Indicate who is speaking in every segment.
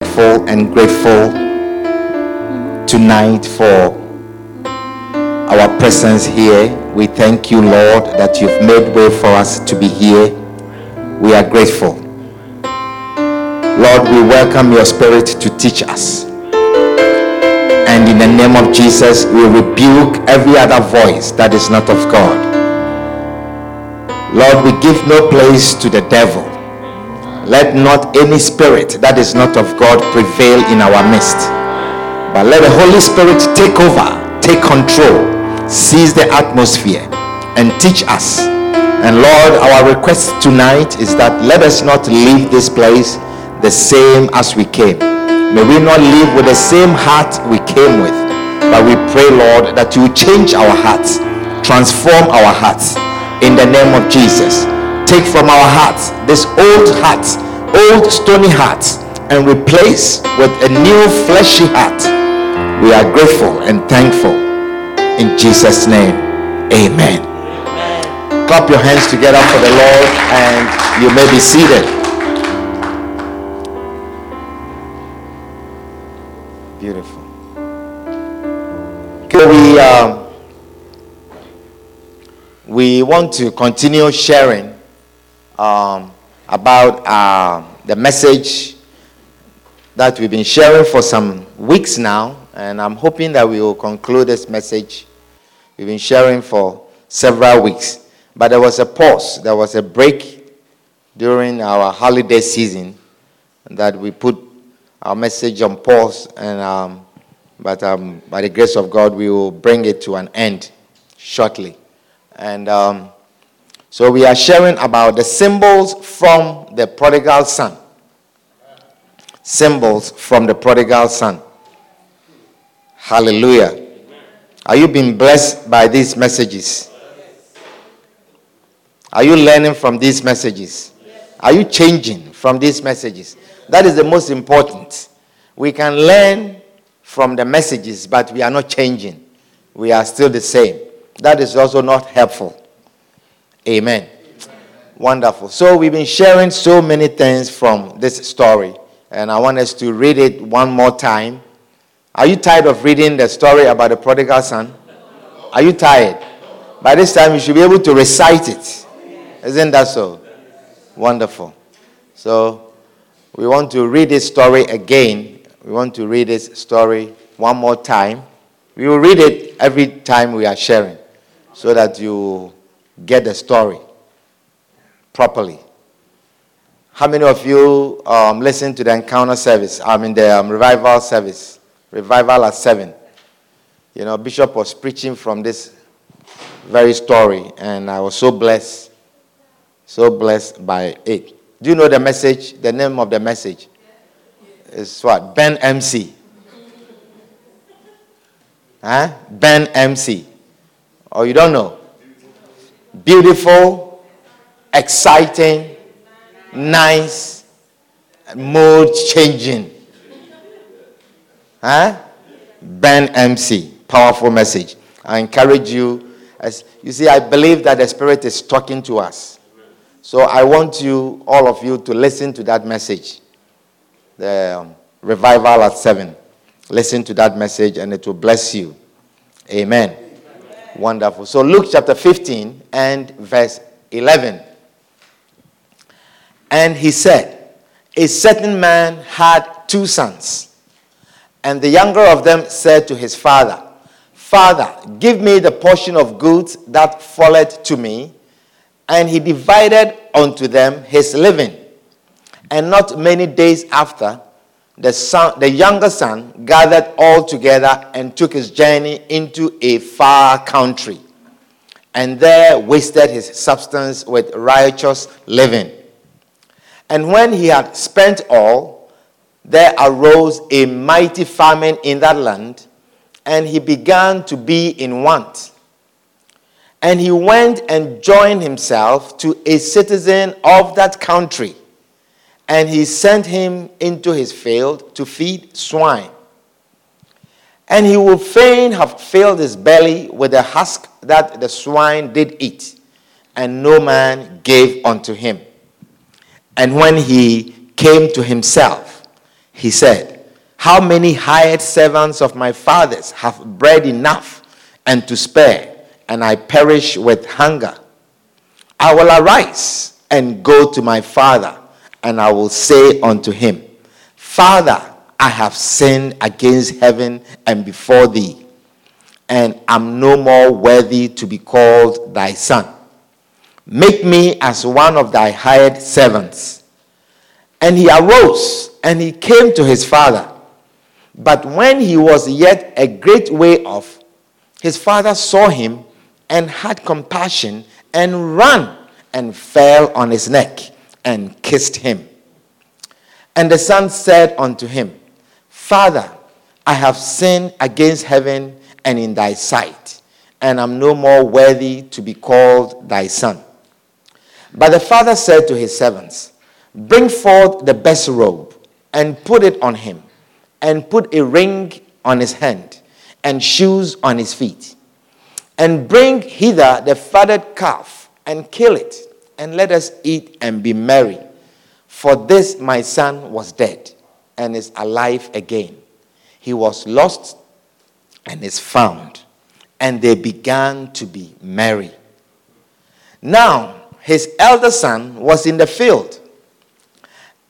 Speaker 1: Grateful and grateful tonight for our presence here. We thank you, Lord, that you've made way for us to be here. We are grateful. Lord, we welcome your spirit to teach us. And in the name of Jesus, we rebuke every other voice that is not of God. Lord, we give no place to the devil. Let not any spirit that is not of God prevail in our midst. But let the Holy Spirit take over, take control, seize the atmosphere, and teach us. And Lord, our request tonight is that let us not leave this place the same as we came. May we not leave with the same heart we came with. But we pray, Lord, that you change our hearts, transform our hearts in the name of Jesus take from our hearts this old heart, old stony heart, and replace with a new fleshy heart. We are grateful and thankful. In Jesus' name, amen. Clap your hands together for the Lord, and you may be seated. Beautiful. Okay, we, um, we want to continue sharing um, about uh, the message that we've been sharing for some weeks now, and I'm hoping that we will conclude this message we've been sharing for several weeks. But there was a pause, there was a break during our holiday season that we put our message on pause, and um, but um, by the grace of God, we will bring it to an end shortly. And um, so we are sharing about the symbols from the prodigal son. Symbols from the prodigal son. Hallelujah. Are you being blessed by these messages? Are you learning from these messages? Are you changing from these messages? That is the most important. We can learn from the messages, but we are not changing. We are still the same. That is also not helpful. Amen. Wonderful. So we've been sharing so many things from this story, and I want us to read it one more time. Are you tired of reading the story about the prodigal son? Are you tired? By this time, you should be able to recite it. Isn't that so? Wonderful. So we want to read this story again. We want to read this story one more time. We will read it every time we are sharing so that you get the story properly. How many of you um, listen to the encounter service? I mean, the um, revival service. Revival at 7. You know, Bishop was preaching from this very story, and I was so blessed, so blessed by it. Do you know the message? The name of the message is what? Ben MC. Huh? Ben MC. Oh, you don't know? beautiful, exciting, nice, mood changing. Huh? Ben MC, powerful message. I encourage you, as you see, I believe that the Spirit is talking to us. So I want you, all of you, to listen to that message. The um, revival at seven. Listen to that message and it will bless you. Amen. Wonderful. So, Luke chapter 15 and verse 11. And he said, A certain man had two sons. And the younger of them said to his father, Father, give me the portion of goods that falleth to me. And he divided unto them his living. And not many days after, the, son, the younger son gathered all together and took his journey into a far country and there wasted his substance with riotous living. And when he had spent all, there arose a mighty famine in that land, and he began to be in want. And he went and joined himself to a citizen of that country, and he sent him into his field to feed swine. And he would fain have filled his belly with the husk that the swine did eat, and no man gave unto him. And when he came to himself, he said, How many hired servants of my father's have bread enough and to spare, and I perish with hunger? I will arise and go to my father, and I will say unto him, Father, I have sinned against heaven and before thee, and I am no more worthy to be called thy son. Make me as one of thy hired servants. And he arose and he came to his father. But when he was yet a great way off, his father saw him and had compassion and ran and fell on his neck and kissed him. And the son said unto him, Father, I have sinned against heaven and in thy sight, and am no more worthy to be called thy son. But the father said to his servants, Bring forth the best robe and put it on him, and put a ring on his hand and shoes on his feet. And bring hither the fatted calf and kill it, and let us eat and be merry. For this my son was dead and is alive again. He was lost and is found. And they began to be merry. Now, his elder son was in the field.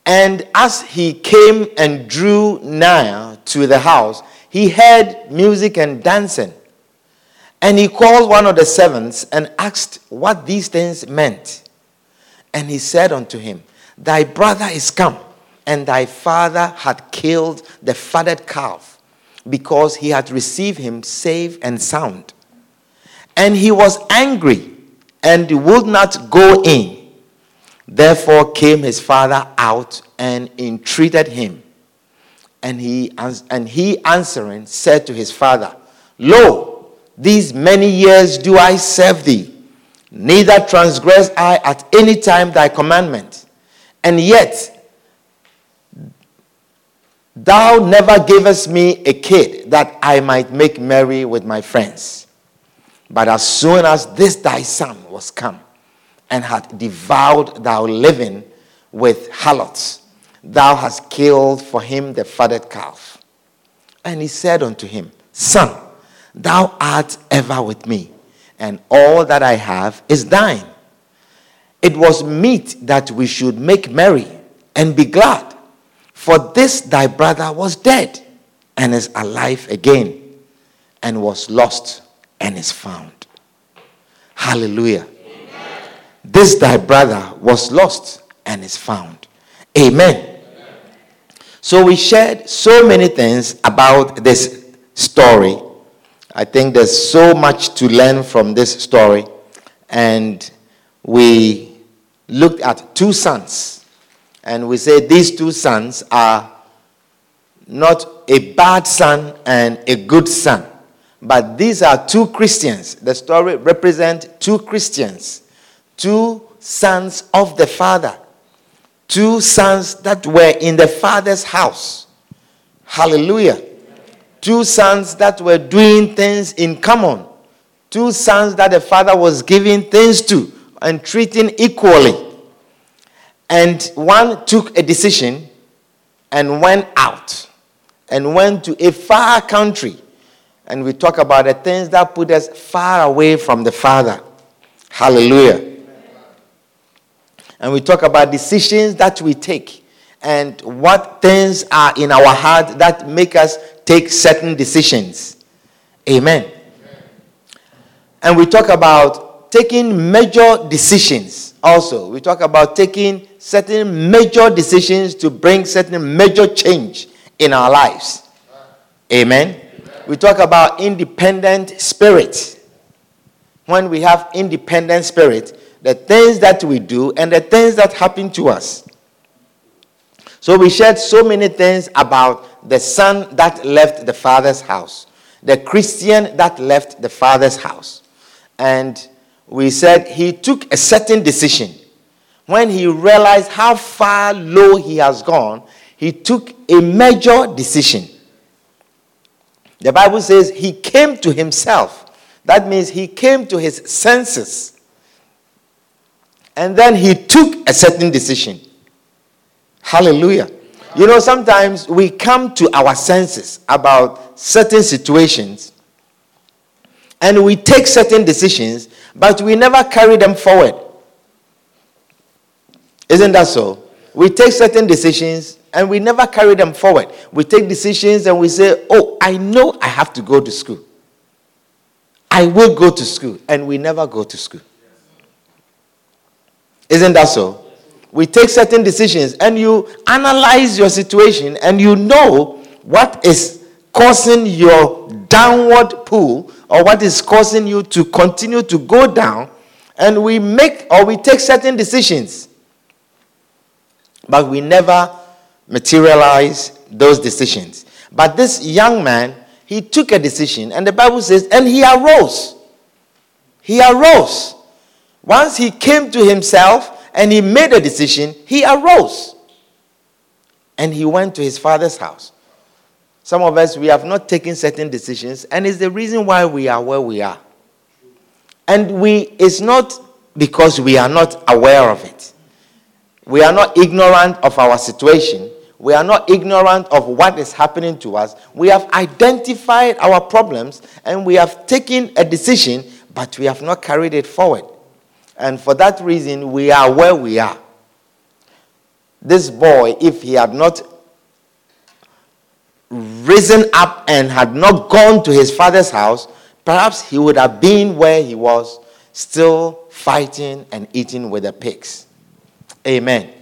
Speaker 1: And as he came and drew nigh to the house, he heard music and dancing. And he called one of the servants and asked what these things meant. And he said unto him, Thy brother is come and thy father had killed the fatted calf because he had received him safe and sound. And he was angry and would not go in. Therefore came his father out and entreated him. And he, and he answering said to his father, Lo, these many years do I serve thee, neither transgress I at any time thy commandment. And yet Thou never gavest me a kid that I might make merry with my friends. But as soon as this thy son was come and had devoured thou living with harlots, thou hast killed for him the fatted calf. And he said unto him, Son, thou art ever with me, and all that I have is thine. It was meet that we should make merry and be glad. For this thy brother was dead and is alive again, and was lost and is found. Hallelujah. Amen. This thy brother was lost and is found. Amen. Amen. So we shared so many things about this story. I think there's so much to learn from this story. And we looked at two sons and we say these two sons are not a bad son and a good son, but these are two Christians. The story represents two Christians, two sons of the Father, two sons that were in the Father's house. Hallelujah. Two sons that were doing things in common, two sons that the Father was giving things to and treating equally. And one took a decision and went out and went to a far country. And we talk about the things that put us far away from the Father. Hallelujah. And we talk about decisions that we take and what things are in our heart that make us take certain decisions. Amen. Amen. And we talk about taking major decisions also. We talk about taking certain major decisions to bring certain major change in our lives. Amen. Amen. We talk about independent spirit. when we have independent spirit, the things that we do and the things that happen to us. So we shared so many things about the son that left the father's house, the Christian that left the father's house. And we said he took a certain decision. When he realized how far low he has gone, he took a major decision. The Bible says he came to himself. That means he came to his senses. And then he took a certain decision. Hallelujah. You know, sometimes we come to our senses about certain situations and we take certain decisions, but we never carry them forward. Isn't that so? We take certain decisions and we never carry them forward. We take decisions and we say, Oh, I know I have to go to school. I will go to school. And we never go to school. Isn't that so? We take certain decisions and you analyze your situation and you know what is causing your downward pull or what is causing you to continue to go down. And we make or we take certain decisions. But we never materialize those decisions. But this young man, he took a decision, and the Bible says, and he arose. He arose. Once he came to himself and he made a decision, he arose. And he went to his father's house. Some of us, we have not taken certain decisions, and it's the reason why we are where we are. And we, it's not because we are not aware of it. We are not ignorant of our situation. We are not ignorant of what is happening to us. We have identified our problems and we have taken a decision, but we have not carried it forward. And for that reason, we are where we are. This boy, if he had not risen up and had not gone to his father's house, perhaps he would have been where he was, still fighting and eating with the pigs. Amen.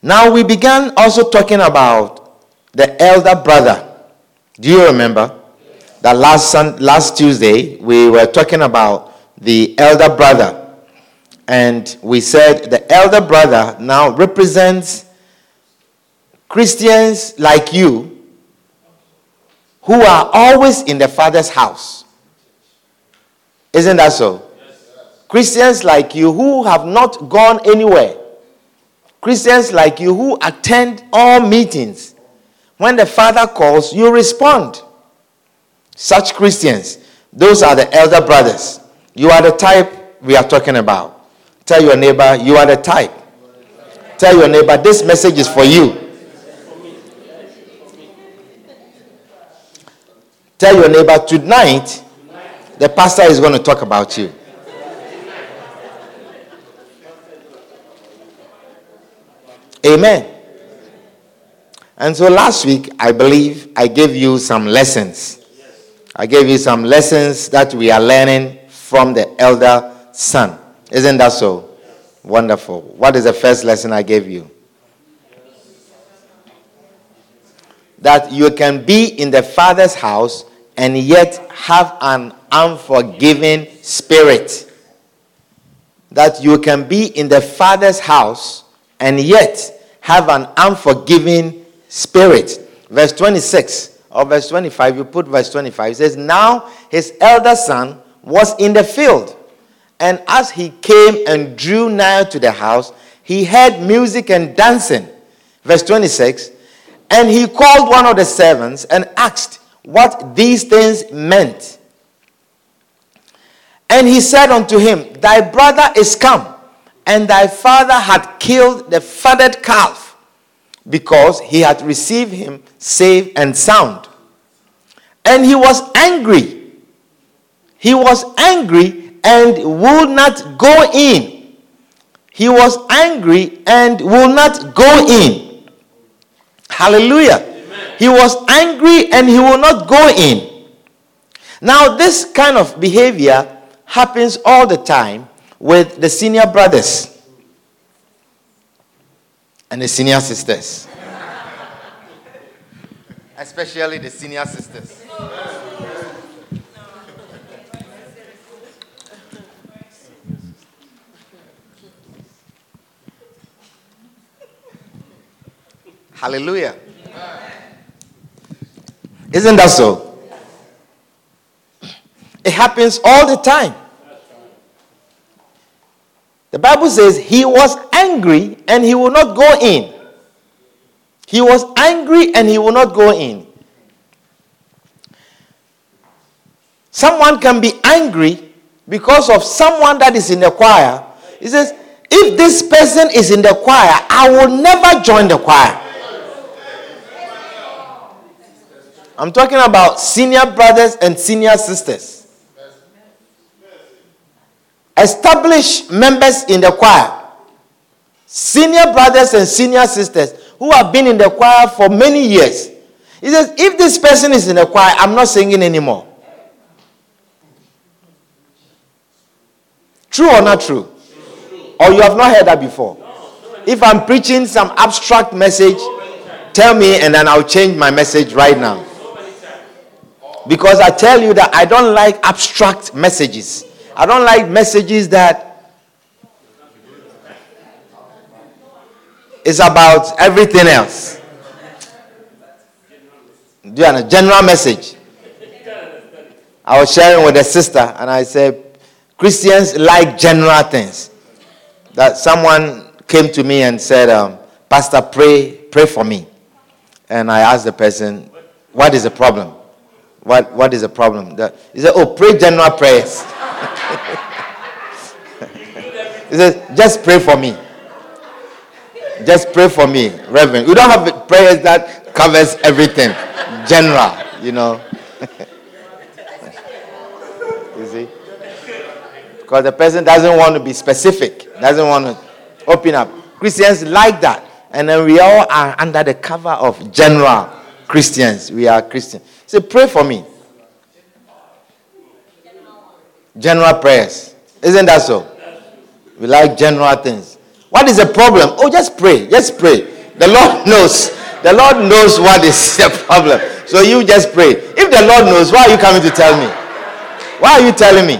Speaker 1: Now we began also talking about the elder brother. Do you remember? That last last Tuesday we were talking about the elder brother. And we said the elder brother now represents Christians like you who are always in the father's house. Isn't that so? Christians like you who have not gone anywhere Christians like you who attend all meetings. When the Father calls, you respond. Such Christians, those are the elder brothers. You are the type we are talking about. Tell your neighbor, you are the type. Tell your neighbor, this message is for you. Tell your neighbor, tonight, the pastor is going to talk about you. Amen. And so last week, I believe I gave you some lessons. I gave you some lessons that we are learning from the elder son. Isn't that so? Wonderful. What is the first lesson I gave you? That you can be in the father's house and yet have an unforgiving spirit. That you can be in the father's house and yet have an unforgiving spirit. Verse 26 or verse 25, you put verse 25, it says, Now his elder son was in the field, and as he came and drew nigh to the house, he heard music and dancing. Verse 26, and he called one of the servants and asked what these things meant. And he said unto him, Thy brother is come and thy father had killed the fatted calf because he had received him safe and sound. And he was angry. He was angry and would not go in. He was angry and will not go in. Hallelujah. Amen. He was angry and he will not go in. Now, this kind of behavior happens all the time with the senior brothers and the senior sisters especially the senior sisters. Hallelujah. Isn't that so? It happens all the time. The Bible says he was angry and he will not go in. He was angry and he will not go in. Someone can be angry because of someone that is in the choir. He says, if this person is in the choir, I will never join the choir. I'm talking about senior brothers and senior sisters. Established members in the choir, senior brothers and senior sisters who have been in the choir for many years. He says, if this person is in the choir, I'm not singing anymore. True or not true? Or you have not heard that before? If I'm preaching some abstract message, tell me and then I'll change my message right now. Because I tell you that I don't like abstract messages. I don't like messages that is about everything else. Do you understand? A general message. I was sharing with a sister and I said, Christians like general things. That someone came to me and said, um, Pastor, pray, pray for me. And I asked the person, What is the problem? What, what is the problem? He said, Oh, pray general prayers. he said, Just pray for me. Just pray for me, Reverend. We don't have prayers that covers everything. General, you know. you see? Because the person doesn't want to be specific, doesn't want to open up. Christians like that. And then we all are under the cover of general Christians. We are Christians. Say, pray for me. General prayers. Isn't that so? We like general things. What is the problem? Oh, just pray. Just pray. The Lord knows. The Lord knows what is the problem. So you just pray. If the Lord knows, why are you coming to tell me? Why are you telling me?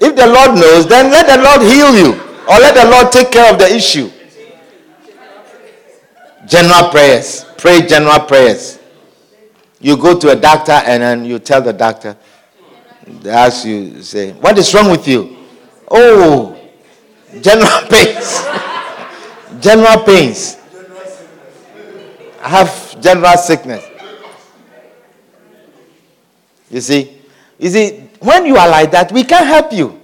Speaker 1: If the Lord knows, then let the Lord heal you or let the Lord take care of the issue. General prayers. Pray general prayers. You go to a doctor and then you tell the doctor, they ask you, say, What is wrong with you? Oh, general pains. general pains. I have general sickness. You see? You see, when you are like that, we can't help you.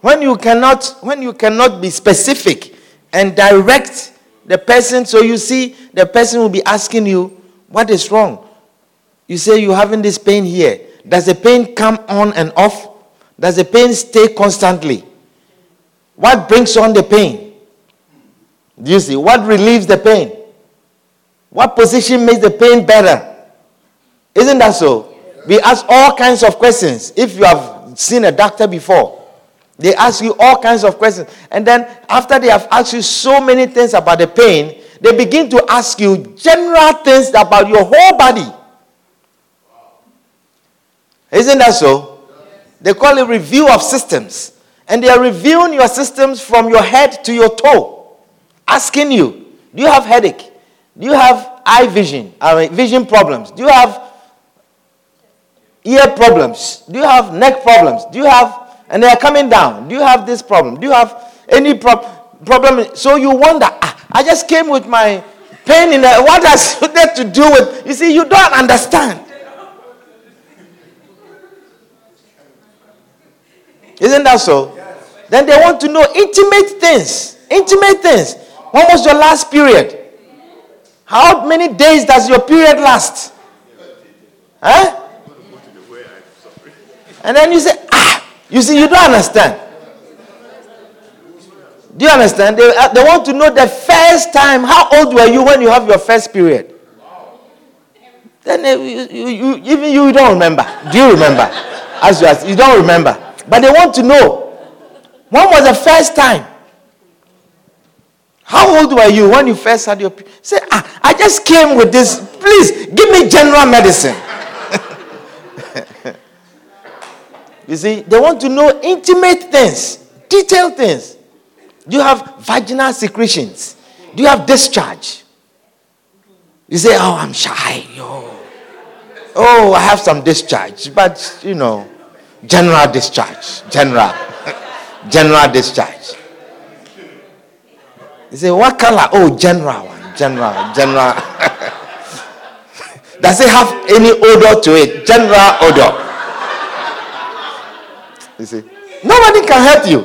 Speaker 1: When you cannot, when you cannot be specific and direct the person, so you see, the person will be asking you, What is wrong? You say you're having this pain here. Does the pain come on and off? Does the pain stay constantly? What brings on the pain? Do you see? What relieves the pain? What position makes the pain better? Isn't that so? We ask all kinds of questions. If you have seen a doctor before, they ask you all kinds of questions. And then, after they have asked you so many things about the pain, they begin to ask you general things about your whole body. Isn't that so? They call it review of systems. And they are reviewing your systems from your head to your toe, asking you, do you have headache? Do you have eye vision, I mean, vision problems? Do you have ear problems? Do you have neck problems? Do you have, and they are coming down. Do you have this problem? Do you have any pro- problem? So you wonder, ah, I just came with my pain in the, what has that to do with, you see, you don't understand. Isn't that so? Then they want to know intimate things. Intimate things. When was your last period? How many days does your period last? Huh? And then you say, ah, you see, you don't understand. Do you understand? They, uh, they want to know the first time. How old were you when you have your first period? Then they, you, you, even you don't remember. Do you remember? As you, ask, you don't remember. But they want to know when was the first time? How old were you when you first had your Say, ah, I just came with this. Please give me general medicine. you see, they want to know intimate things, detailed things. Do you have vaginal secretions? Do you have discharge? You say, Oh, I'm shy. Oh, oh I have some discharge. But, you know, general discharge. General. general discharge. You say, What color? Oh, general one. General. General. Does it have any odor to it? General odor. You see, nobody can help you.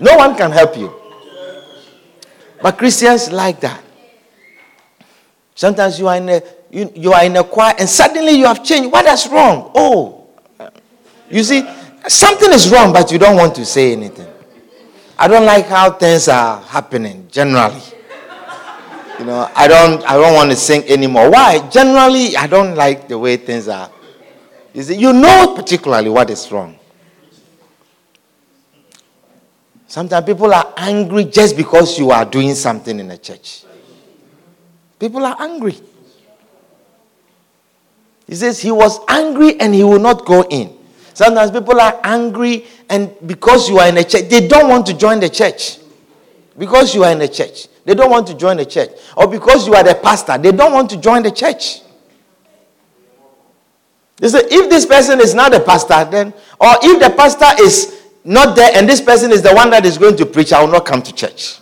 Speaker 1: No one can help you. But Christians like that. Sometimes you are in a you, you are in a choir and suddenly you have changed. What is wrong? Oh, you see, something is wrong, but you don't want to say anything. I don't like how things are happening generally. You know, I don't I don't want to sing anymore. Why? Generally, I don't like the way things are. You see, you know particularly what is wrong. Sometimes people are angry just because you are doing something in a church. People are angry. He says he was angry and he will not go in. Sometimes people are angry and because you are in a church, they don't want to join the church. Because you are in a church, they don't want to join the church. Or because you are the pastor, they don't want to join the church. They say, if this person is not the pastor, then, or if the pastor is not there and this person is the one that is going to preach, I will not come to church.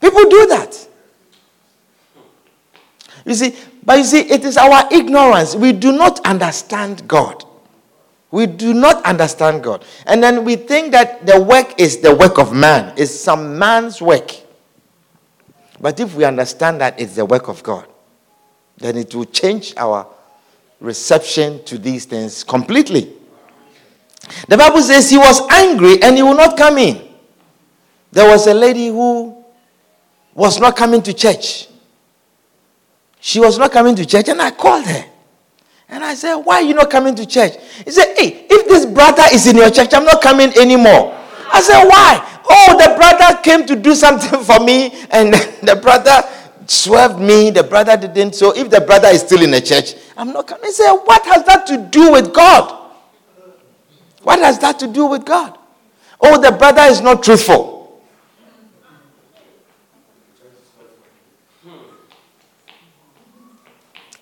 Speaker 1: People do that. You see, but you see, it is our ignorance. We do not understand God. We do not understand God. And then we think that the work is the work of man, it's some man's work. But if we understand that it's the work of God, then it will change our reception to these things completely. The Bible says he was angry and he will not come in. There was a lady who was not coming to church. She was not coming to church, and I called her. And I said, Why are you not coming to church? He said, Hey, if this brother is in your church, I'm not coming anymore. I said, Why? Oh, the brother came to do something for me, and the brother swerved me. The brother didn't. So if the brother is still in the church, I'm not coming. He said, What has that to do with God? What has that to do with God? Oh, the brother is not truthful.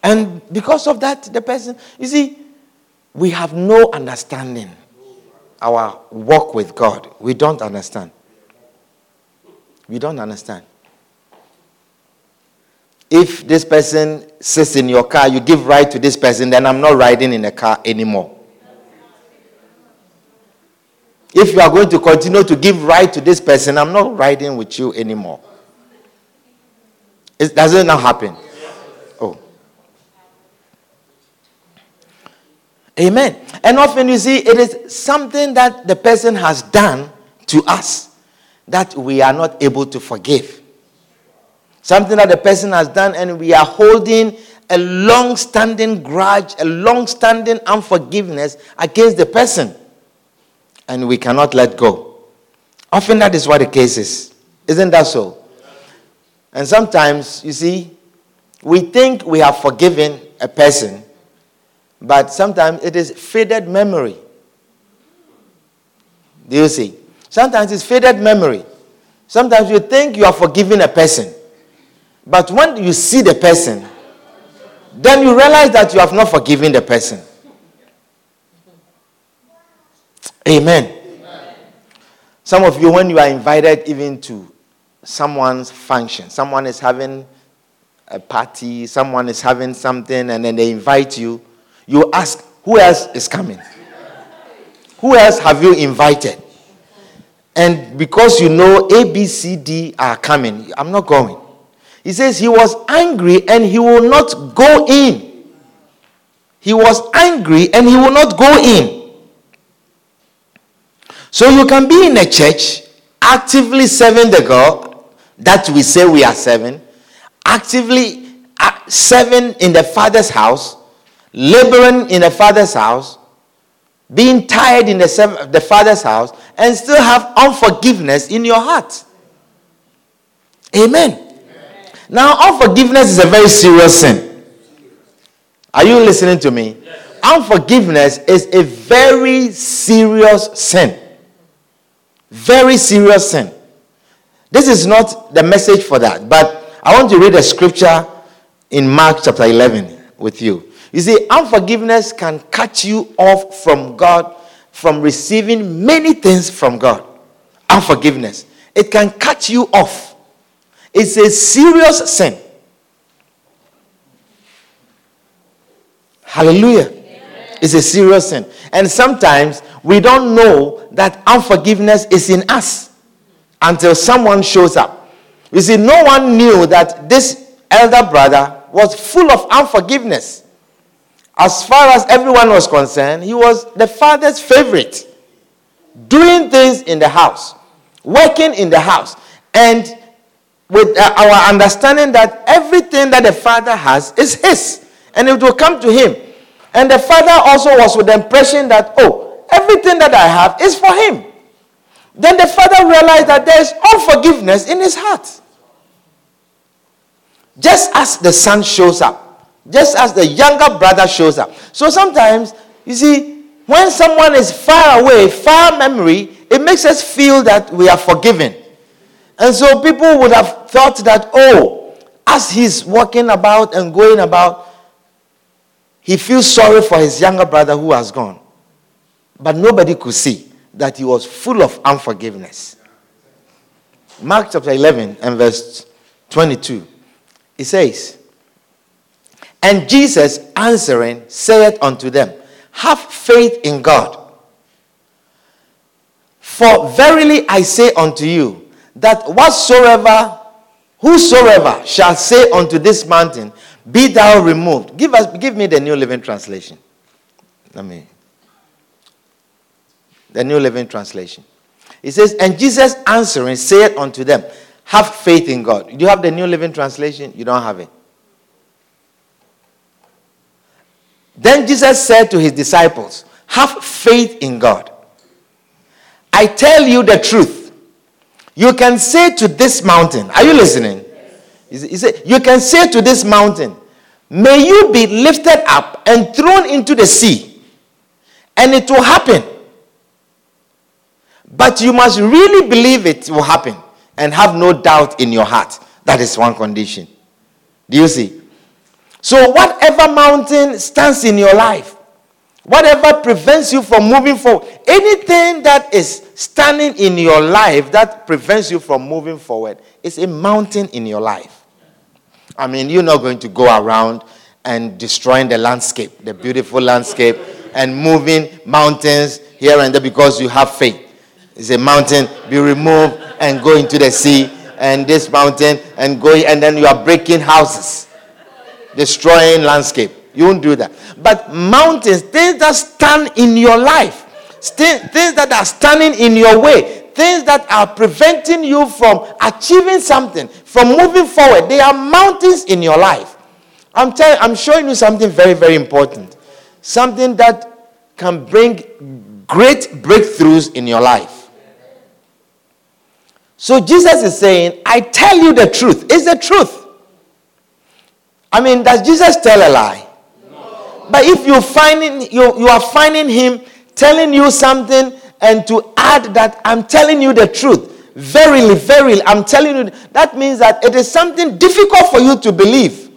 Speaker 1: And because of that, the person, you see, we have no understanding. Our walk with God, we don't understand. We don't understand. If this person sits in your car, you give ride to this person, then I'm not riding in a car anymore. If you are going to continue to give right to this person, I'm not riding with you anymore. It, does it not happen? Amen. And often you see, it is something that the person has done to us that we are not able to forgive. Something that the person has done, and we are holding a long standing grudge, a long standing unforgiveness against the person and we cannot let go. Often that is what the case is. Isn't that so? And sometimes, you see, we think we have forgiven a person, but sometimes it is faded memory. Do you see? Sometimes it's faded memory. Sometimes you think you are forgiving a person, but when you see the person, then you realize that you have not forgiven the person. Amen. Amen. Some of you, when you are invited even to someone's function, someone is having a party, someone is having something, and then they invite you, you ask, Who else is coming? Who else have you invited? And because you know A, B, C, D are coming, I'm not going. He says he was angry and he will not go in. He was angry and he will not go in. So you can be in a church actively serving the God that we say we are serving, actively uh, serving in the Father's house, laboring in the Father's house, being tired in the, the Father's house, and still have unforgiveness in your heart. Amen. Amen. Now, unforgiveness is a very serious sin. Are you listening to me? Yes. Unforgiveness is a very serious sin. Very serious sin. This is not the message for that, but I want to read a scripture in Mark chapter 11 with you. You see, unforgiveness can cut you off from God, from receiving many things from God. Unforgiveness. It can cut you off. It's a serious sin. Hallelujah. Amen. It's a serious sin. And sometimes we don't know that unforgiveness is in us until someone shows up. You see, no one knew that this elder brother was full of unforgiveness. As far as everyone was concerned, he was the father's favorite, doing things in the house, working in the house, and with uh, our understanding that everything that the father has is his, and it will come to him. And the father also was with the impression that, oh, everything that I have is for him. Then the father realized that there is unforgiveness in his heart. Just as the son shows up, just as the younger brother shows up. So sometimes, you see, when someone is far away, far memory, it makes us feel that we are forgiven. And so people would have thought that, oh, as he's walking about and going about, he feels sorry for his younger brother who has gone. But nobody could see that he was full of unforgiveness. Mark chapter 11 and verse 22. It says, And Jesus answering saith unto them, Have faith in God. For verily I say unto you, that whatsoever, whosoever shall say unto this mountain, Be thou removed. Give, us, give me the New Living Translation. Let me. The New Living Translation. It says, And Jesus answering saith unto them, have faith in God. Do you have the New Living Translation? You don't have it. Then Jesus said to his disciples, Have faith in God. I tell you the truth. You can say to this mountain, Are you listening? He said, You can say to this mountain, May you be lifted up and thrown into the sea, and it will happen. But you must really believe it will happen and have no doubt in your heart. That is one condition. Do you see? So, whatever mountain stands in your life, whatever prevents you from moving forward, anything that is standing in your life that prevents you from moving forward is a mountain in your life. I mean, you're not going to go around and destroying the landscape, the beautiful landscape, and moving mountains here and there because you have faith. It's a mountain, be removed and go into the sea, and this mountain, and go, and then you are breaking houses, destroying landscape. You won't do that. But mountains, things that stand in your life, things that are standing in your way, things that are preventing you from achieving something, from moving forward, they are mountains in your life. I'm telling, I'm showing you something very, very important. Something that can bring great breakthroughs in your life. So Jesus is saying, I tell you the truth. It's the truth. I mean, does Jesus tell a lie? No. But if you finding you, you are finding him telling you something and to add that I'm telling you the truth. Verily, verily, I'm telling you that means that it is something difficult for you to believe.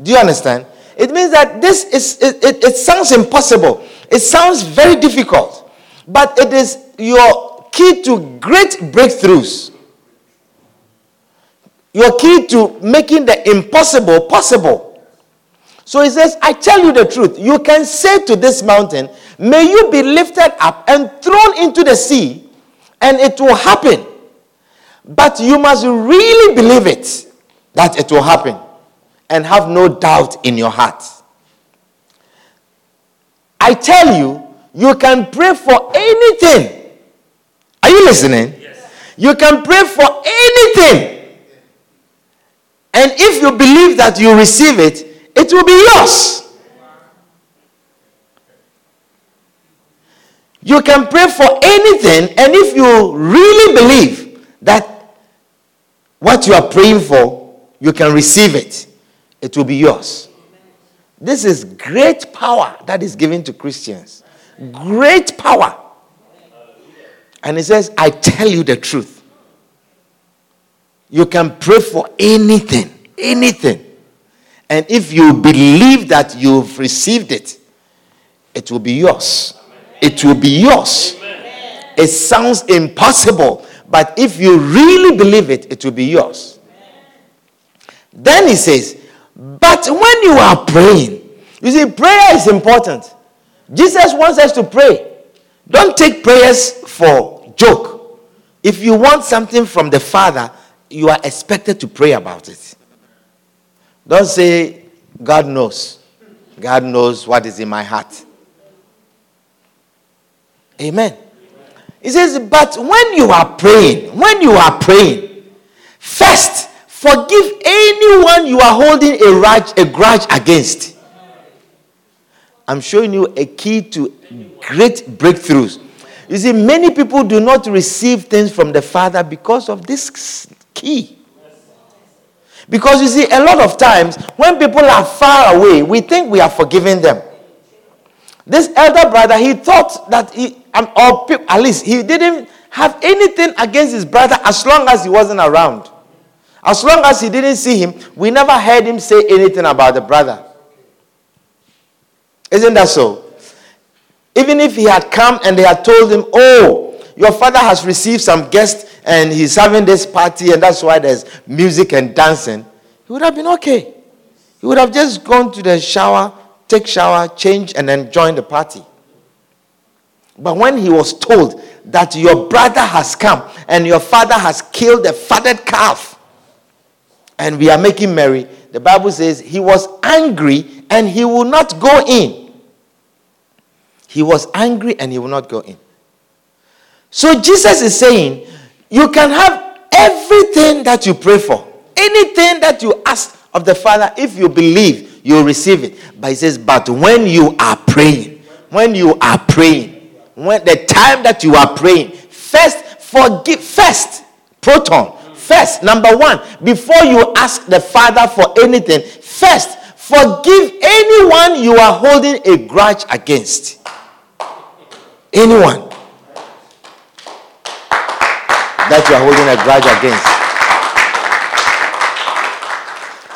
Speaker 1: Do you understand? It means that this is it, it, it sounds impossible. It sounds very difficult. But it is your key to great breakthroughs. Your key to making the impossible possible. So he says, I tell you the truth. You can say to this mountain, May you be lifted up and thrown into the sea, and it will happen. But you must really believe it that it will happen and have no doubt in your heart. I tell you, you can pray for anything are you listening? Yes. You can pray for anything. And if you believe that you receive it, it will be yours. You can pray for anything, and if you really believe that what you are praying for, you can receive it, it will be yours. This is great power that is given to Christians. Great power. And he says, I tell you the truth. You can pray for anything, anything. And if you believe that you've received it, it will be yours. It will be yours. It sounds impossible, but if you really believe it, it will be yours. Then he says, But when you are praying, you see, prayer is important. Jesus wants us to pray. Don't take prayers for joke. If you want something from the Father, you are expected to pray about it. Don't say, God knows. God knows what is in my heart. Amen. He says, But when you are praying, when you are praying, first forgive anyone you are holding a grudge, a grudge against. I'm showing you a key to great breakthroughs. You see, many people do not receive things from the Father because of this key. Because you see, a lot of times when people are far away, we think we are forgiving them. This elder brother, he thought that he, or people, at least he didn't have anything against his brother as long as he wasn't around. As long as he didn't see him, we never heard him say anything about the brother. Isn't that so? Even if he had come and they had told him, Oh, your father has received some guests and he's having this party, and that's why there's music and dancing, he would have been okay. He would have just gone to the shower, take shower, change, and then join the party. But when he was told that your brother has come and your father has killed a fatted calf, and we are making merry, the Bible says he was angry and he will not go in. He was angry and he will not go in. So Jesus is saying, you can have everything that you pray for, anything that you ask of the Father, if you believe, you receive it. But he says, but when you are praying, when you are praying, when the time that you are praying, first forgive, first, proton, first, number one, before you ask the Father for anything, first, forgive anyone you are holding a grudge against. Anyone that you are holding a grudge against.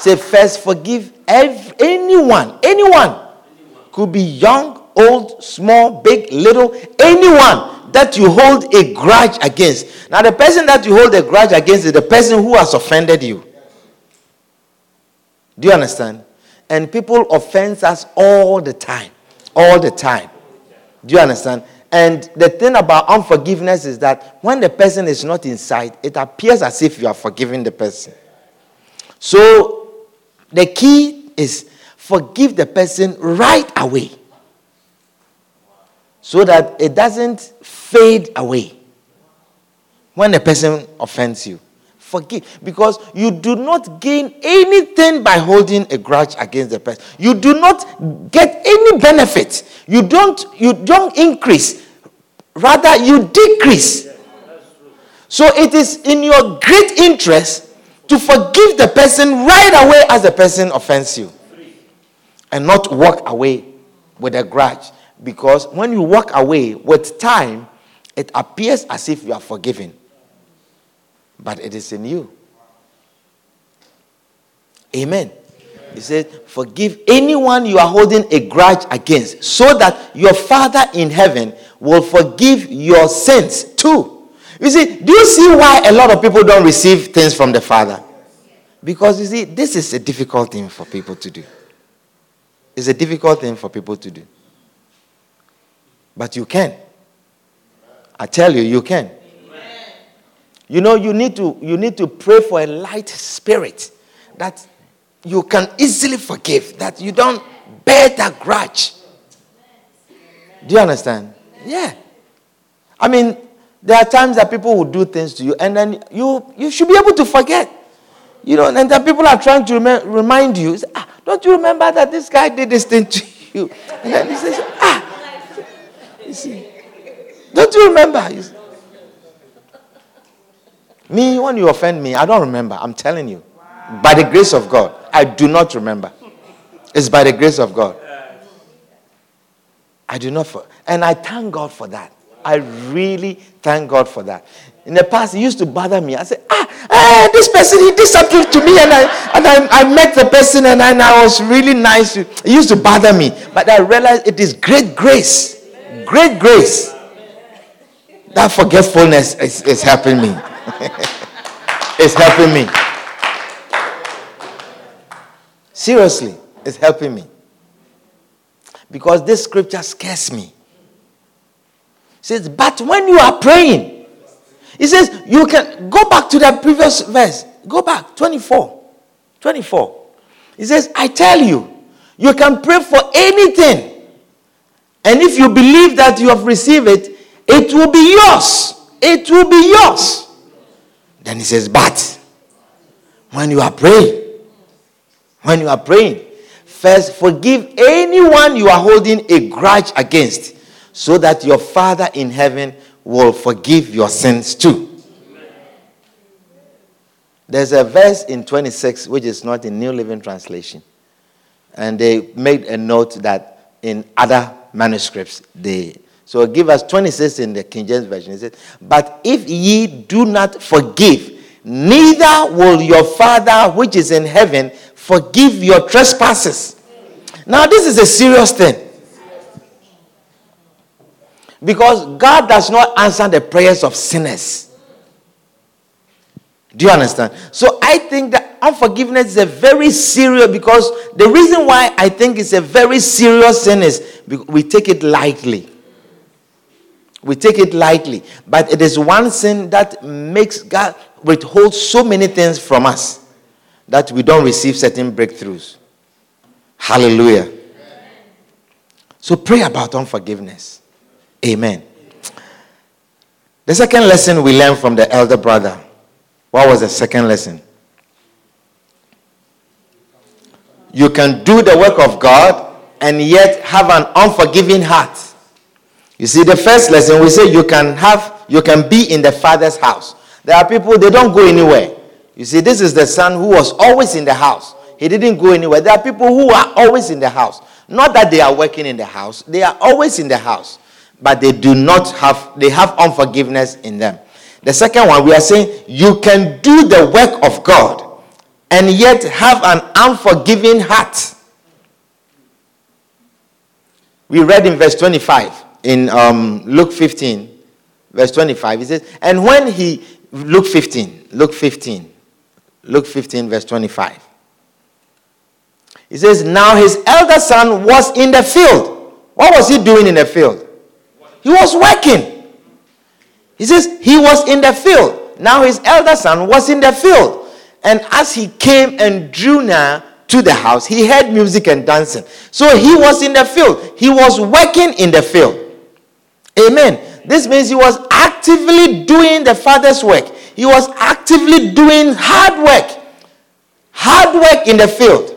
Speaker 1: Say, first, forgive every, anyone, anyone. Could be young, old, small, big, little, anyone that you hold a grudge against. Now, the person that you hold a grudge against is the person who has offended you. Do you understand? And people offend us all the time. All the time. Do you understand? And the thing about unforgiveness is that when the person is not inside, it appears as if you are forgiving the person. So the key is forgive the person right away so that it doesn't fade away when the person offends you. Forgive because you do not gain anything by holding a grudge against the person. You do not get any benefit. You don't you don't increase. Rather you decrease. So it is in your great interest to forgive the person right away as the person offends you. And not walk away with a grudge because when you walk away with time it appears as if you are forgiven but it is in you. Amen. He said, Forgive anyone you are holding a grudge against, so that your Father in heaven will forgive your sins too. You see, do you see why a lot of people don't receive things from the Father? Because you see, this is a difficult thing for people to do. It's a difficult thing for people to do. But you can. I tell you, you can. You know, you need to you need to pray for a light spirit that you can easily forgive, that you don't bear that grudge. Do you understand? Yeah. I mean, there are times that people will do things to you, and then you you should be able to forget. You know, and then people are trying to rem- remind you, say, ah, don't you remember that this guy did this thing to you? And then he says, ah, you see, don't you remember? You see, me, when you offend me, I don't remember. I'm telling you. Wow. By the grace of God, I do not remember. It's by the grace of God. I do not, for, and I thank God for that. I really thank God for that. In the past, it used to bother me. I said, ah, eh, this person, he did something to me, and I and I, I met the person, and I, and I was really nice. It used to bother me. But I realized it is great grace. Great grace. That forgetfulness is, is helping me. it's helping me. Seriously, it's helping me. Because this scripture scares me. It says, but when you are praying, he says, you can go back to the previous verse. Go back, 24. 24. He says, I tell you, you can pray for anything. And if you believe that you have received it, it will be yours. It will be yours. Then he says, but when you are praying, when you are praying, first forgive anyone you are holding a grudge against, so that your Father in heaven will forgive your sins too. There's a verse in 26 which is not in New Living Translation. And they made a note that in other manuscripts they so give us 26 in the King James Version. It says, But if ye do not forgive, neither will your Father which is in heaven forgive your trespasses. Now, this is a serious thing. Because God does not answer the prayers of sinners. Do you understand? So I think that unforgiveness is a very serious because the reason why I think it's a very serious sin is we take it lightly. We take it lightly, but it is one sin that makes God withhold so many things from us that we don't receive certain breakthroughs. Hallelujah. So pray about unforgiveness. Amen. The second lesson we learned from the elder brother. What was the second lesson? You can do the work of God and yet have an unforgiving heart. You see, the first lesson we say you can have, you can be in the Father's house. There are people, they don't go anywhere. You see, this is the son who was always in the house. He didn't go anywhere. There are people who are always in the house. Not that they are working in the house, they are always in the house but they do not have, they have unforgiveness in them. The second one, we are saying you can do the work of God and yet have an unforgiving heart. We read in verse 25 in um, Luke 15, verse 25. He says, And when he, Luke 15, Luke 15, Luke 15, verse 25. He says, Now his elder son was in the field. What was he doing in the field? He was working. He says he was in the field. Now his elder son was in the field. And as he came and drew near to the house, he heard music and dancing. So he was in the field. He was working in the field. Amen. This means he was actively doing the father's work. He was actively doing hard work. Hard work in the field.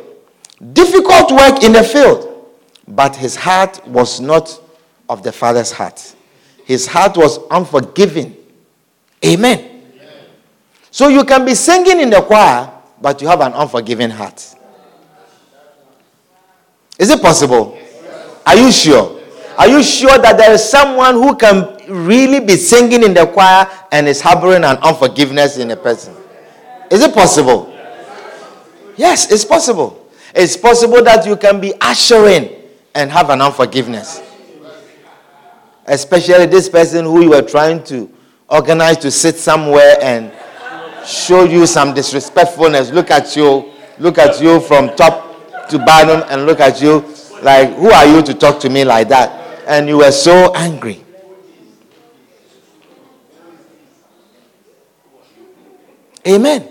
Speaker 1: Difficult work in the field. But his heart was not of the father's heart. His heart was unforgiving. Amen. So you can be singing in the choir, but you have an unforgiving heart. Is it possible? Are you sure? Are you sure that there is someone who can really be singing in the choir and is harboring an unforgiveness in a person? Is it possible? Yes, it's possible. It's possible that you can be ushering and have an unforgiveness especially this person who you were trying to organize to sit somewhere and show you some disrespectfulness. Look at you, look at you from top to bottom, and look at you like, who are you to talk to me like that? And you were so angry. Amen.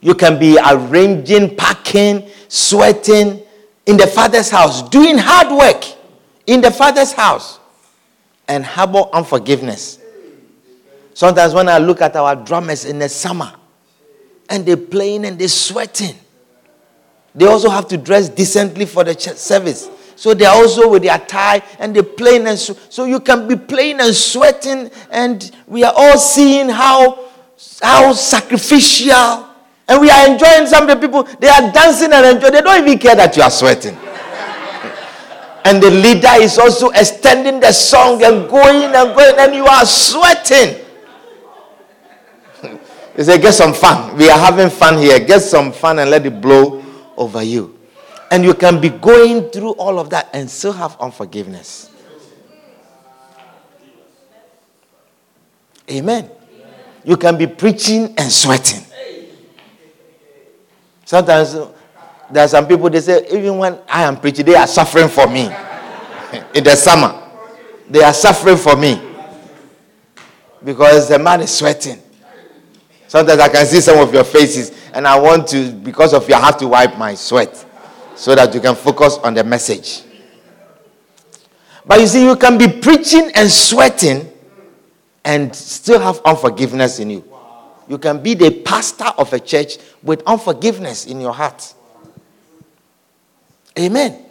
Speaker 1: You can be arranging, packing, sweating in the Father's house, doing hard work in the Father's house and harbor unforgiveness. Sometimes when I look at our drummers in the summer and they're playing and they're sweating, they also have to dress decently for the service. So they're also with their tie and they're playing and so, so you can be playing and sweating and we are all seeing how how sacrificial and we are enjoying some of the people they are dancing and enjoying they don't even care that you are sweating And the leader is also extending the song and going and going, and you are sweating. He said, Get some fun. We are having fun here. Get some fun and let it blow over you. And you can be going through all of that and still have unforgiveness. Amen. You can be preaching and sweating. Sometimes uh, there are some people they say, even when I am preaching, they are suffering for me. In the summer, they are suffering for me because the man is sweating. Sometimes I can see some of your faces, and I want to, because of you, I have to wipe my sweat so that you can focus on the message. But you see, you can be preaching and sweating and still have unforgiveness in you. You can be the pastor of a church with unforgiveness in your heart. Amen.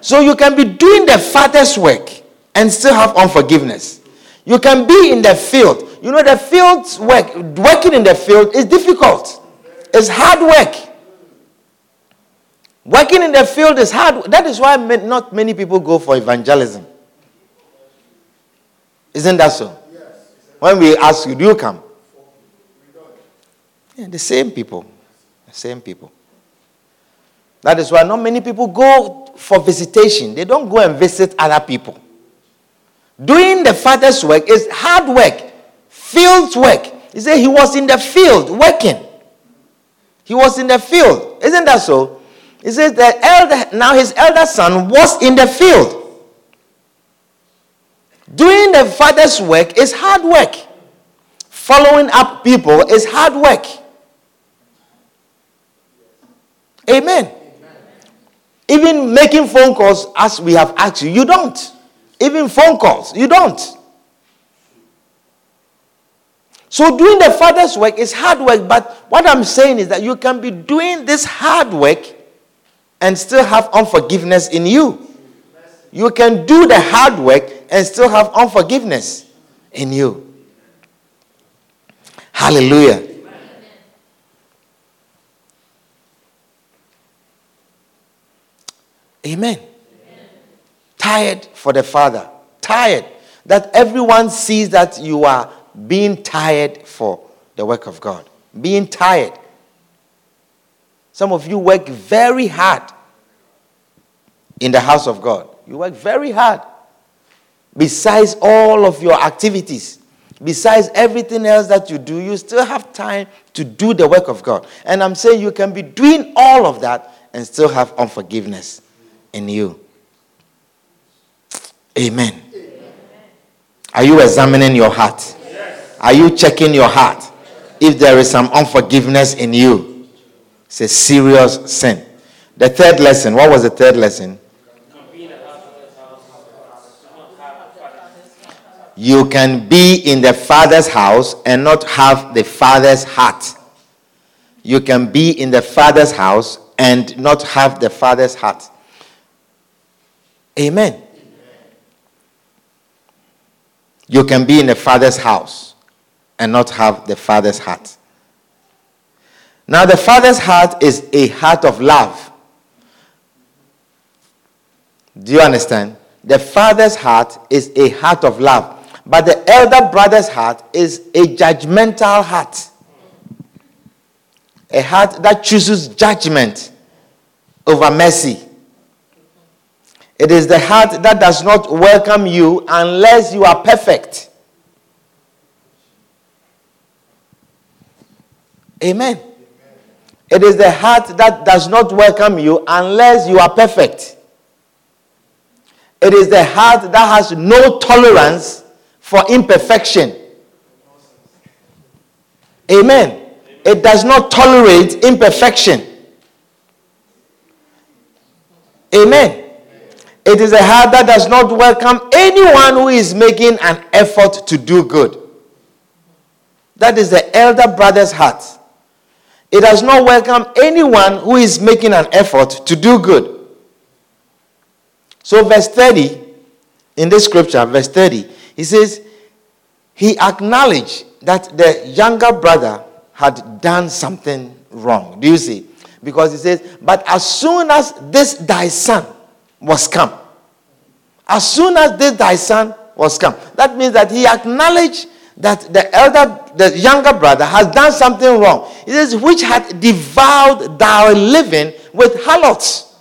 Speaker 1: So you can be doing the father's work and still have unforgiveness. You can be in the field you know, the field's work, working in the field is difficult. It's hard work. Working in the field is hard. That is why not many people go for evangelism. Isn't that so? When we ask you, do you come? Yeah, the same people. The same people. That is why not many people go for visitation. They don't go and visit other people. Doing the Father's work is hard work. Field work. He said he was in the field working. He was in the field. Isn't that so? He says the elder, now his elder son was in the field. Doing the father's work is hard work. Following up people is hard work. Amen. Amen. Even making phone calls, as we have asked you, you don't. Even phone calls, you don't. So doing the Father's work is hard work, but what I'm saying is that you can be doing this hard work and still have unforgiveness in you. You can do the hard work and still have unforgiveness in you. Hallelujah. Amen. Amen. Tired for the Father. Tired. That everyone sees that you are being tired for the work of God. Being tired. Some of you work very hard in the house of God. You work very hard. Besides all of your activities, besides everything else that you do, you still have time to do the work of God. And I'm saying you can be doing all of that and still have unforgiveness in you. Amen. Amen. Are you examining your heart? Are you checking your heart? If there is some unforgiveness in you, it's a serious sin. The third lesson, what was the third lesson? You can be in the father's house and not have the father's heart. You can be in the father's house and not have the father's heart. Amen. You can be in the father's house and not have the Father's heart. Now, the Father's heart is a heart of love. Do you understand? The Father's heart is a heart of love, but the elder brother's heart is a judgmental heart. A heart that chooses judgment over mercy. It is the heart that does not welcome you unless you are perfect. Amen. It is the heart that does not welcome you unless you are perfect. It is the heart that has no tolerance for imperfection. Amen. It does not tolerate imperfection. Amen. It is a heart that does not welcome anyone who is making an effort to do good. That is the elder brother's heart. It does not welcome anyone who is making an effort to do good. So, verse 30, in this scripture, verse 30, he says, He acknowledged that the younger brother had done something wrong. Do you see? Because he says, But as soon as this thy son was come, As soon as this thy son was come, that means that he acknowledged that the elder, the younger brother, has done something wrong. He says, which had devoured thy living with harlots.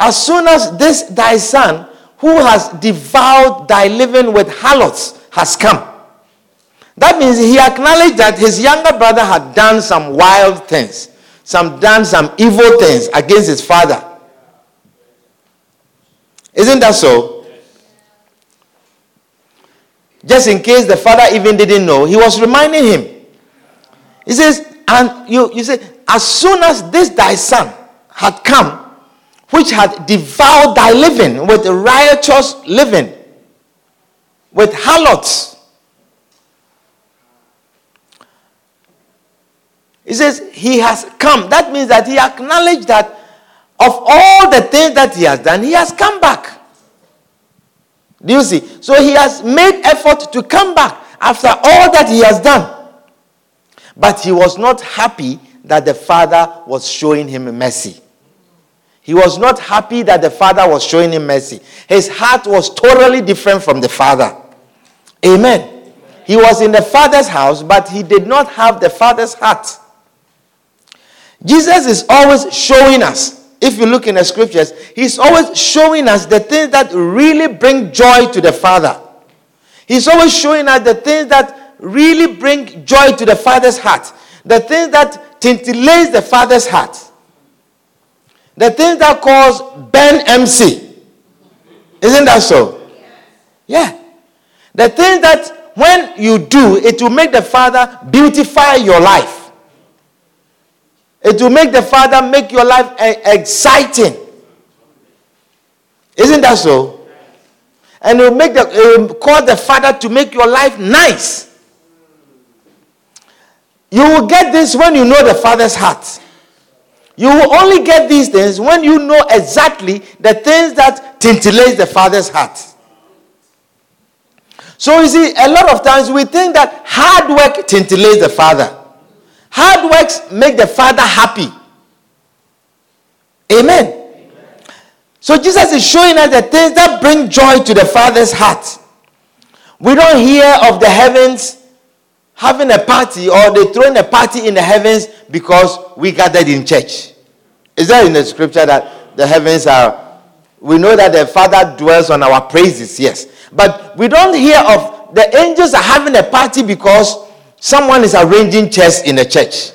Speaker 1: As soon as this thy son, who has devoured thy living with harlots, has come. That means he acknowledged that his younger brother had done some wild things, some done some evil things against his father. Isn't that so? Just in case the father even didn't know, he was reminding him. He says, and you, you say, as soon as this thy son had come, which had devoured thy living with riotous living, with harlots. He says, He has come. That means that he acknowledged that of all the things that he has done, he has come back. Do you see? So he has made effort to come back after all that he has done. But he was not happy that the father was showing him mercy. He was not happy that the father was showing him mercy. His heart was totally different from the father. Amen. He was in the father's house, but he did not have the father's heart. Jesus is always showing us, if you look in the scriptures, he's always showing us the things that really bring joy to the father. He's always showing us the things that really bring joy to the father's heart, the things that tintillates the father's heart. The things that cause Ben MC. Isn't that so? Yeah. The things that when you do, it will make the Father beautify your life. It will make the Father make your life eh, exciting. Isn't that so? And it will make the it will cause the Father to make your life nice. You will get this when you know the Father's heart. You will only get these things when you know exactly the things that titillate the father's heart. So you see, a lot of times we think that hard work tintillates the father. Hard works make the father happy. Amen. Amen. So Jesus is showing us the things that bring joy to the father's heart. We don't hear of the heavens having a party or they throwing a party in the heavens because we gathered in church. Is that in the scripture that the heavens are? We know that the Father dwells on our praises, yes. But we don't hear of the angels are having a party because someone is arranging chairs in the church.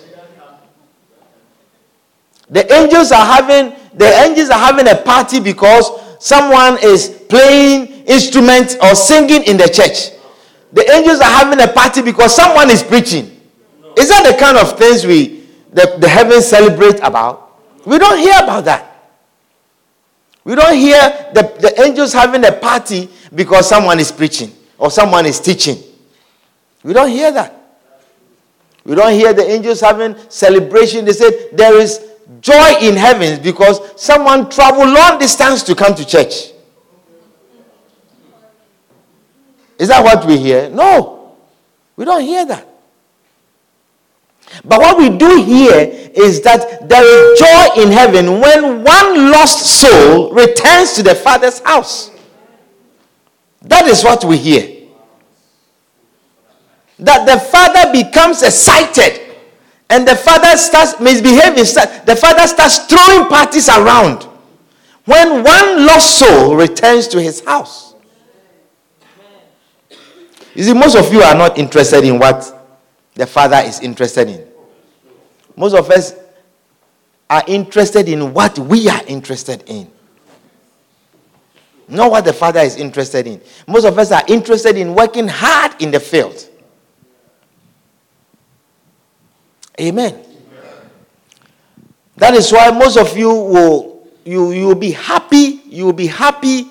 Speaker 1: The angels are having the angels are having a party because someone is playing instruments or singing in the church. The angels are having a party because someone is preaching. Is that the kind of things we the, the heavens celebrate about? We don't hear about that. We don't hear the, the angels having a party because someone is preaching or someone is teaching. We don't hear that. We don't hear the angels having celebration. They said there is joy in heavens because someone traveled long distance to come to church. Is that what we hear? No. We don't hear that. But what we do here is that there is joy in heaven when one lost soul returns to the Father's house. That is what we hear. That the Father becomes excited and the Father starts misbehaving. The Father starts throwing parties around when one lost soul returns to his house. You see, most of you are not interested in what the Father is interested in. Most of us are interested in what we are interested in. Not what the Father is interested in. Most of us are interested in working hard in the field. Amen. That is why most of you will you, you will be happy, you will be happy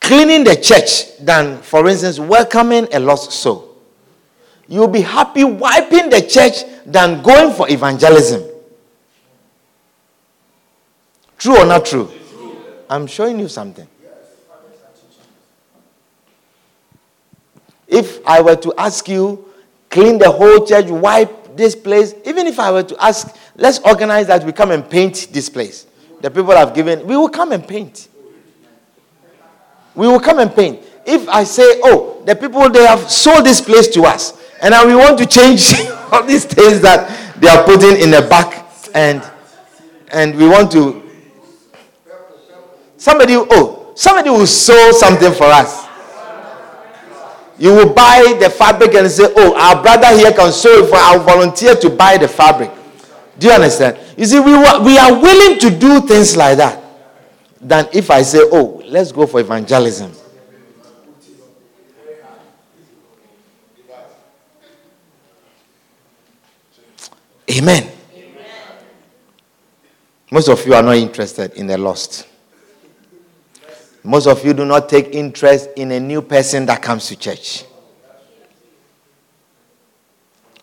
Speaker 1: cleaning the church than, for instance, welcoming a lost soul. You'll be happy wiping the church than going for evangelism. True or not true? I'm showing you something. If I were to ask you, clean the whole church, wipe this place, even if I were to ask let's organize that we come and paint this place. The people have given, we will come and paint. We will come and paint. If I say, oh, the people they have sold this place to us, and now we want to change all these things that they are putting in the back, and and we want to somebody oh somebody will sew something for us. You will buy the fabric and say, oh, our brother here can sew it for. I'll volunteer to buy the fabric. Do you understand? You see, we, we are willing to do things like that than if I say, oh, let's go for evangelism. Amen. Amen. Most of you are not interested in the lost. Most of you do not take interest in a new person that comes to church.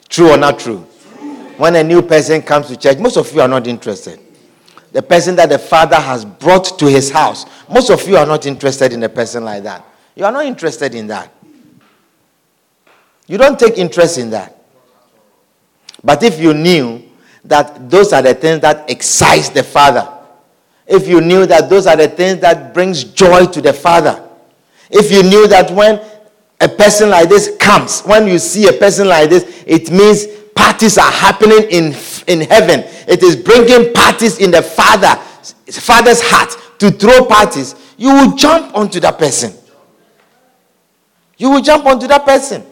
Speaker 1: True or not true? When a new person comes to church, most of you are not interested. The person that the father has brought to his house, most of you are not interested in a person like that. You are not interested in that. You don't take interest in that. But if you knew that those are the things that excite the father, if you knew that those are the things that brings joy to the father, if you knew that when a person like this comes, when you see a person like this, it means parties are happening in, in heaven. It is bringing parties in the father, father's heart to throw parties. You will jump onto that person. You will jump onto that person.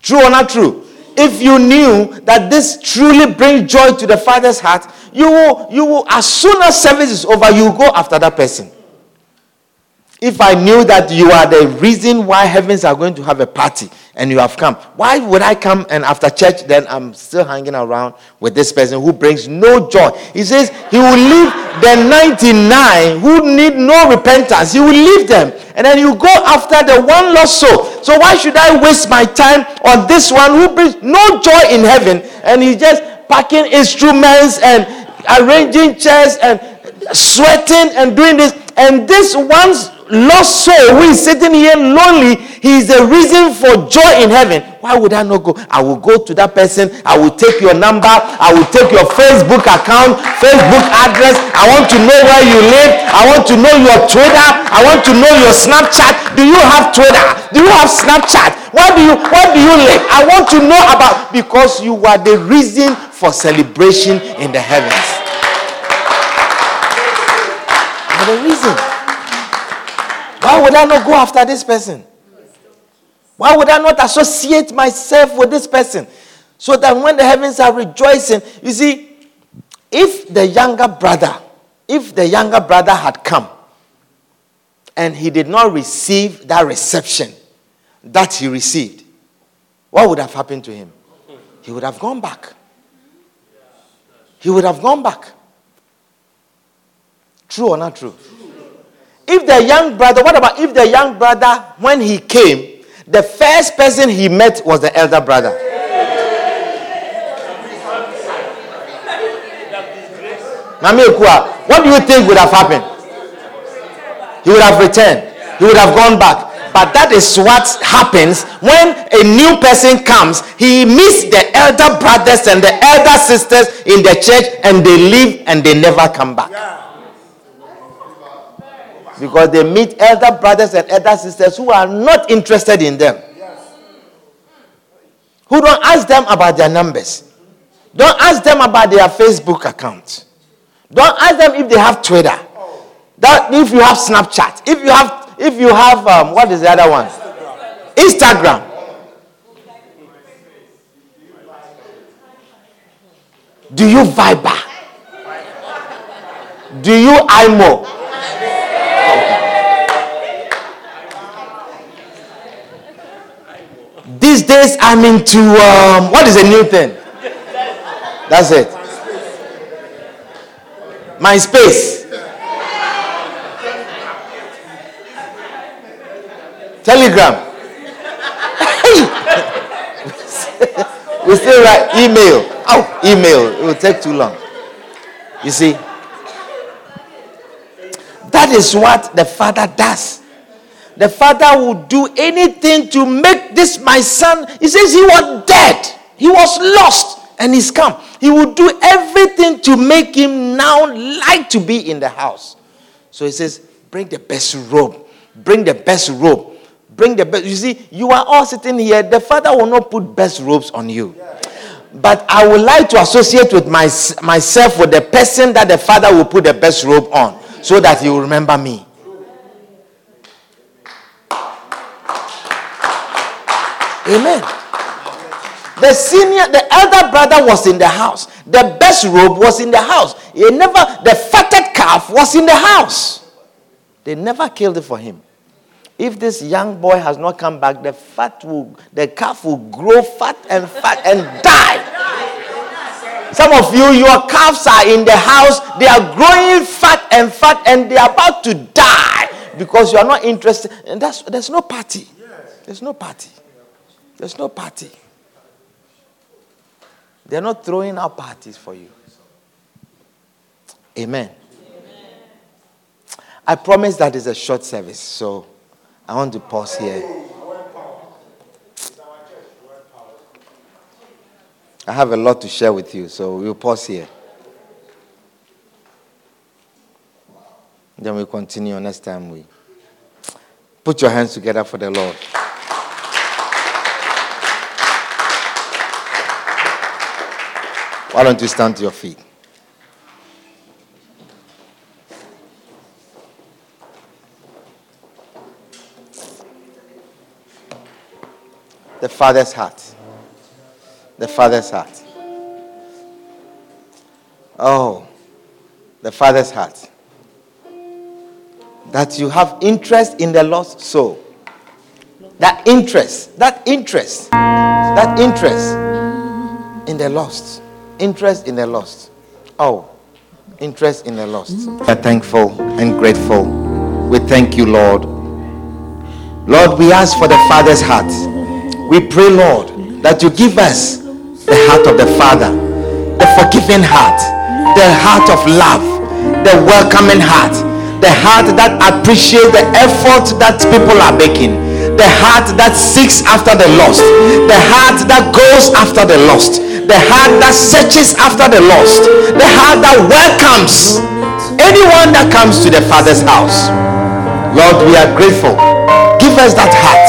Speaker 1: True or not true? If you knew that this truly brings joy to the father's heart, you will, you will, as soon as service is over, you go after that person. If I knew that you are the reason why heavens are going to have a party and you have come, why would I come and after church then I'm still hanging around with this person who brings no joy? He says he will leave the 99 who need no repentance. He will leave them and then you go after the one lost soul. So why should I waste my time on this one who brings no joy in heaven and he's just packing instruments and arranging chairs and sweating and doing this and this one's lost soul who is sitting here lonely, he is the reason for joy in heaven. Why would I not go? I will go to that person. I will take your number. I will take your Facebook account, Facebook address. I want to know where you live. I want to know your Twitter. I want to know your Snapchat. Do you have Twitter? Do you have Snapchat? Where do you where do you live? I want to know about because you are the reason for celebration in the heavens. The reason. Why would I not go after this person? Why would I not associate myself with this person? So that when the heavens are rejoicing, you see, if the younger brother, if the younger brother had come and he did not receive that reception that he received, what would have happened to him? He would have gone back. He would have gone back. True or not true? If the young brother, what about if the young brother, when he came, the first person he met was the elder brother? what do you think would have happened? He would have returned. He would have gone back. But that is what happens when a new person comes. He meets the elder brothers and the elder sisters in the church and they leave and they never come back. Because they meet elder brothers and elder sisters who are not interested in them. Who don't ask them about their numbers. Don't ask them about their Facebook account. Don't ask them if they have Twitter. That if you have Snapchat. If you have if you have um, what is the other one? Instagram. Do you Viber? Do you IMO? These days I'm into um, what is a new thing? That's it. MySpace. Telegram. we still write email. Oh, email. It will take too long. You see? That is what the Father does the father would do anything to make this my son. He says he was dead, he was lost, and he's come. He will do everything to make him now like to be in the house. So he says, Bring the best robe. Bring the best robe. Bring the best. You see, you are all sitting here. The father will not put best robes on you. But I would like to associate with my, myself with the person that the father will put the best robe on so that he will remember me. Amen. The senior, the elder brother was in the house. The best robe was in the house. He never, the fatted calf was in the house. They never killed it for him. If this young boy has not come back, the fat will, the calf will grow fat and fat and die. Some of you, your calves are in the house, they are growing fat and fat, and they are about to die because you are not interested. And that's there's no party. There's no party. There's no party. They're not throwing out parties for you. Amen. Amen. I promise that is a short service, so I want to pause here. I have a lot to share with you, so we'll pause here. Then we continue next time. We put your hands together for the Lord. Why don't you stand to your feet? The Father's heart. The Father's heart. Oh, the Father's heart. That you have interest in the lost soul. That interest, that interest, that interest in the lost. Interest in the lost. Oh, interest in the lost. We are thankful and grateful. We thank you, Lord. Lord, we ask for the Father's heart. We pray, Lord, that you give us the heart of the Father, the forgiving heart, the heart of love, the welcoming heart, the heart that appreciates the effort that people are making, the heart that seeks after the lost, the heart that goes after the lost the heart that searches after the lost, the heart that welcomes anyone that comes to the Father's house. Lord, we are grateful. Give us that heart.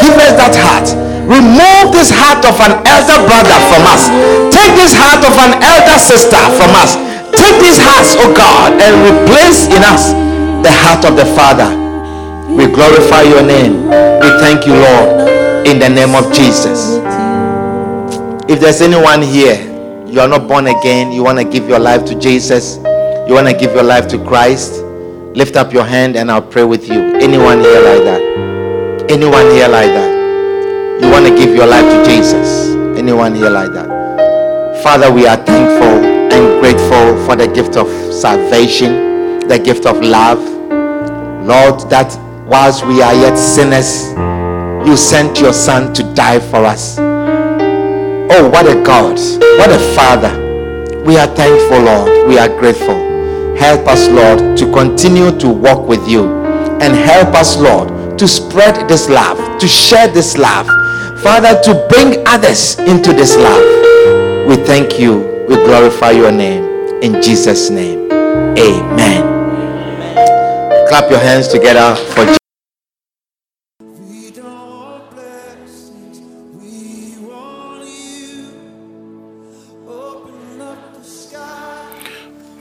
Speaker 1: Give us that heart. Remove this heart of an elder brother from us. Take this heart of an elder sister from us. Take these hearts, oh God, and replace in us the heart of the Father. We glorify your name. We thank you, Lord, in the name of Jesus. If there's anyone here, you are not born again, you want to give your life to Jesus, you want to give your life to Christ, lift up your hand and I'll pray with you. Anyone here like that? Anyone here like that? You want to give your life to Jesus? Anyone here like that? Father, we are thankful and grateful for the gift of salvation, the gift of love. Lord, that whilst we are yet sinners, you sent your Son to die for us. Oh, what a God. What a Father. We are thankful, Lord. We are grateful. Help us, Lord, to continue to walk with you. And help us, Lord, to spread this love, to share this love. Father, to bring others into this love. We thank you. We glorify your name. In Jesus' name. Amen. Clap your hands together for Jesus.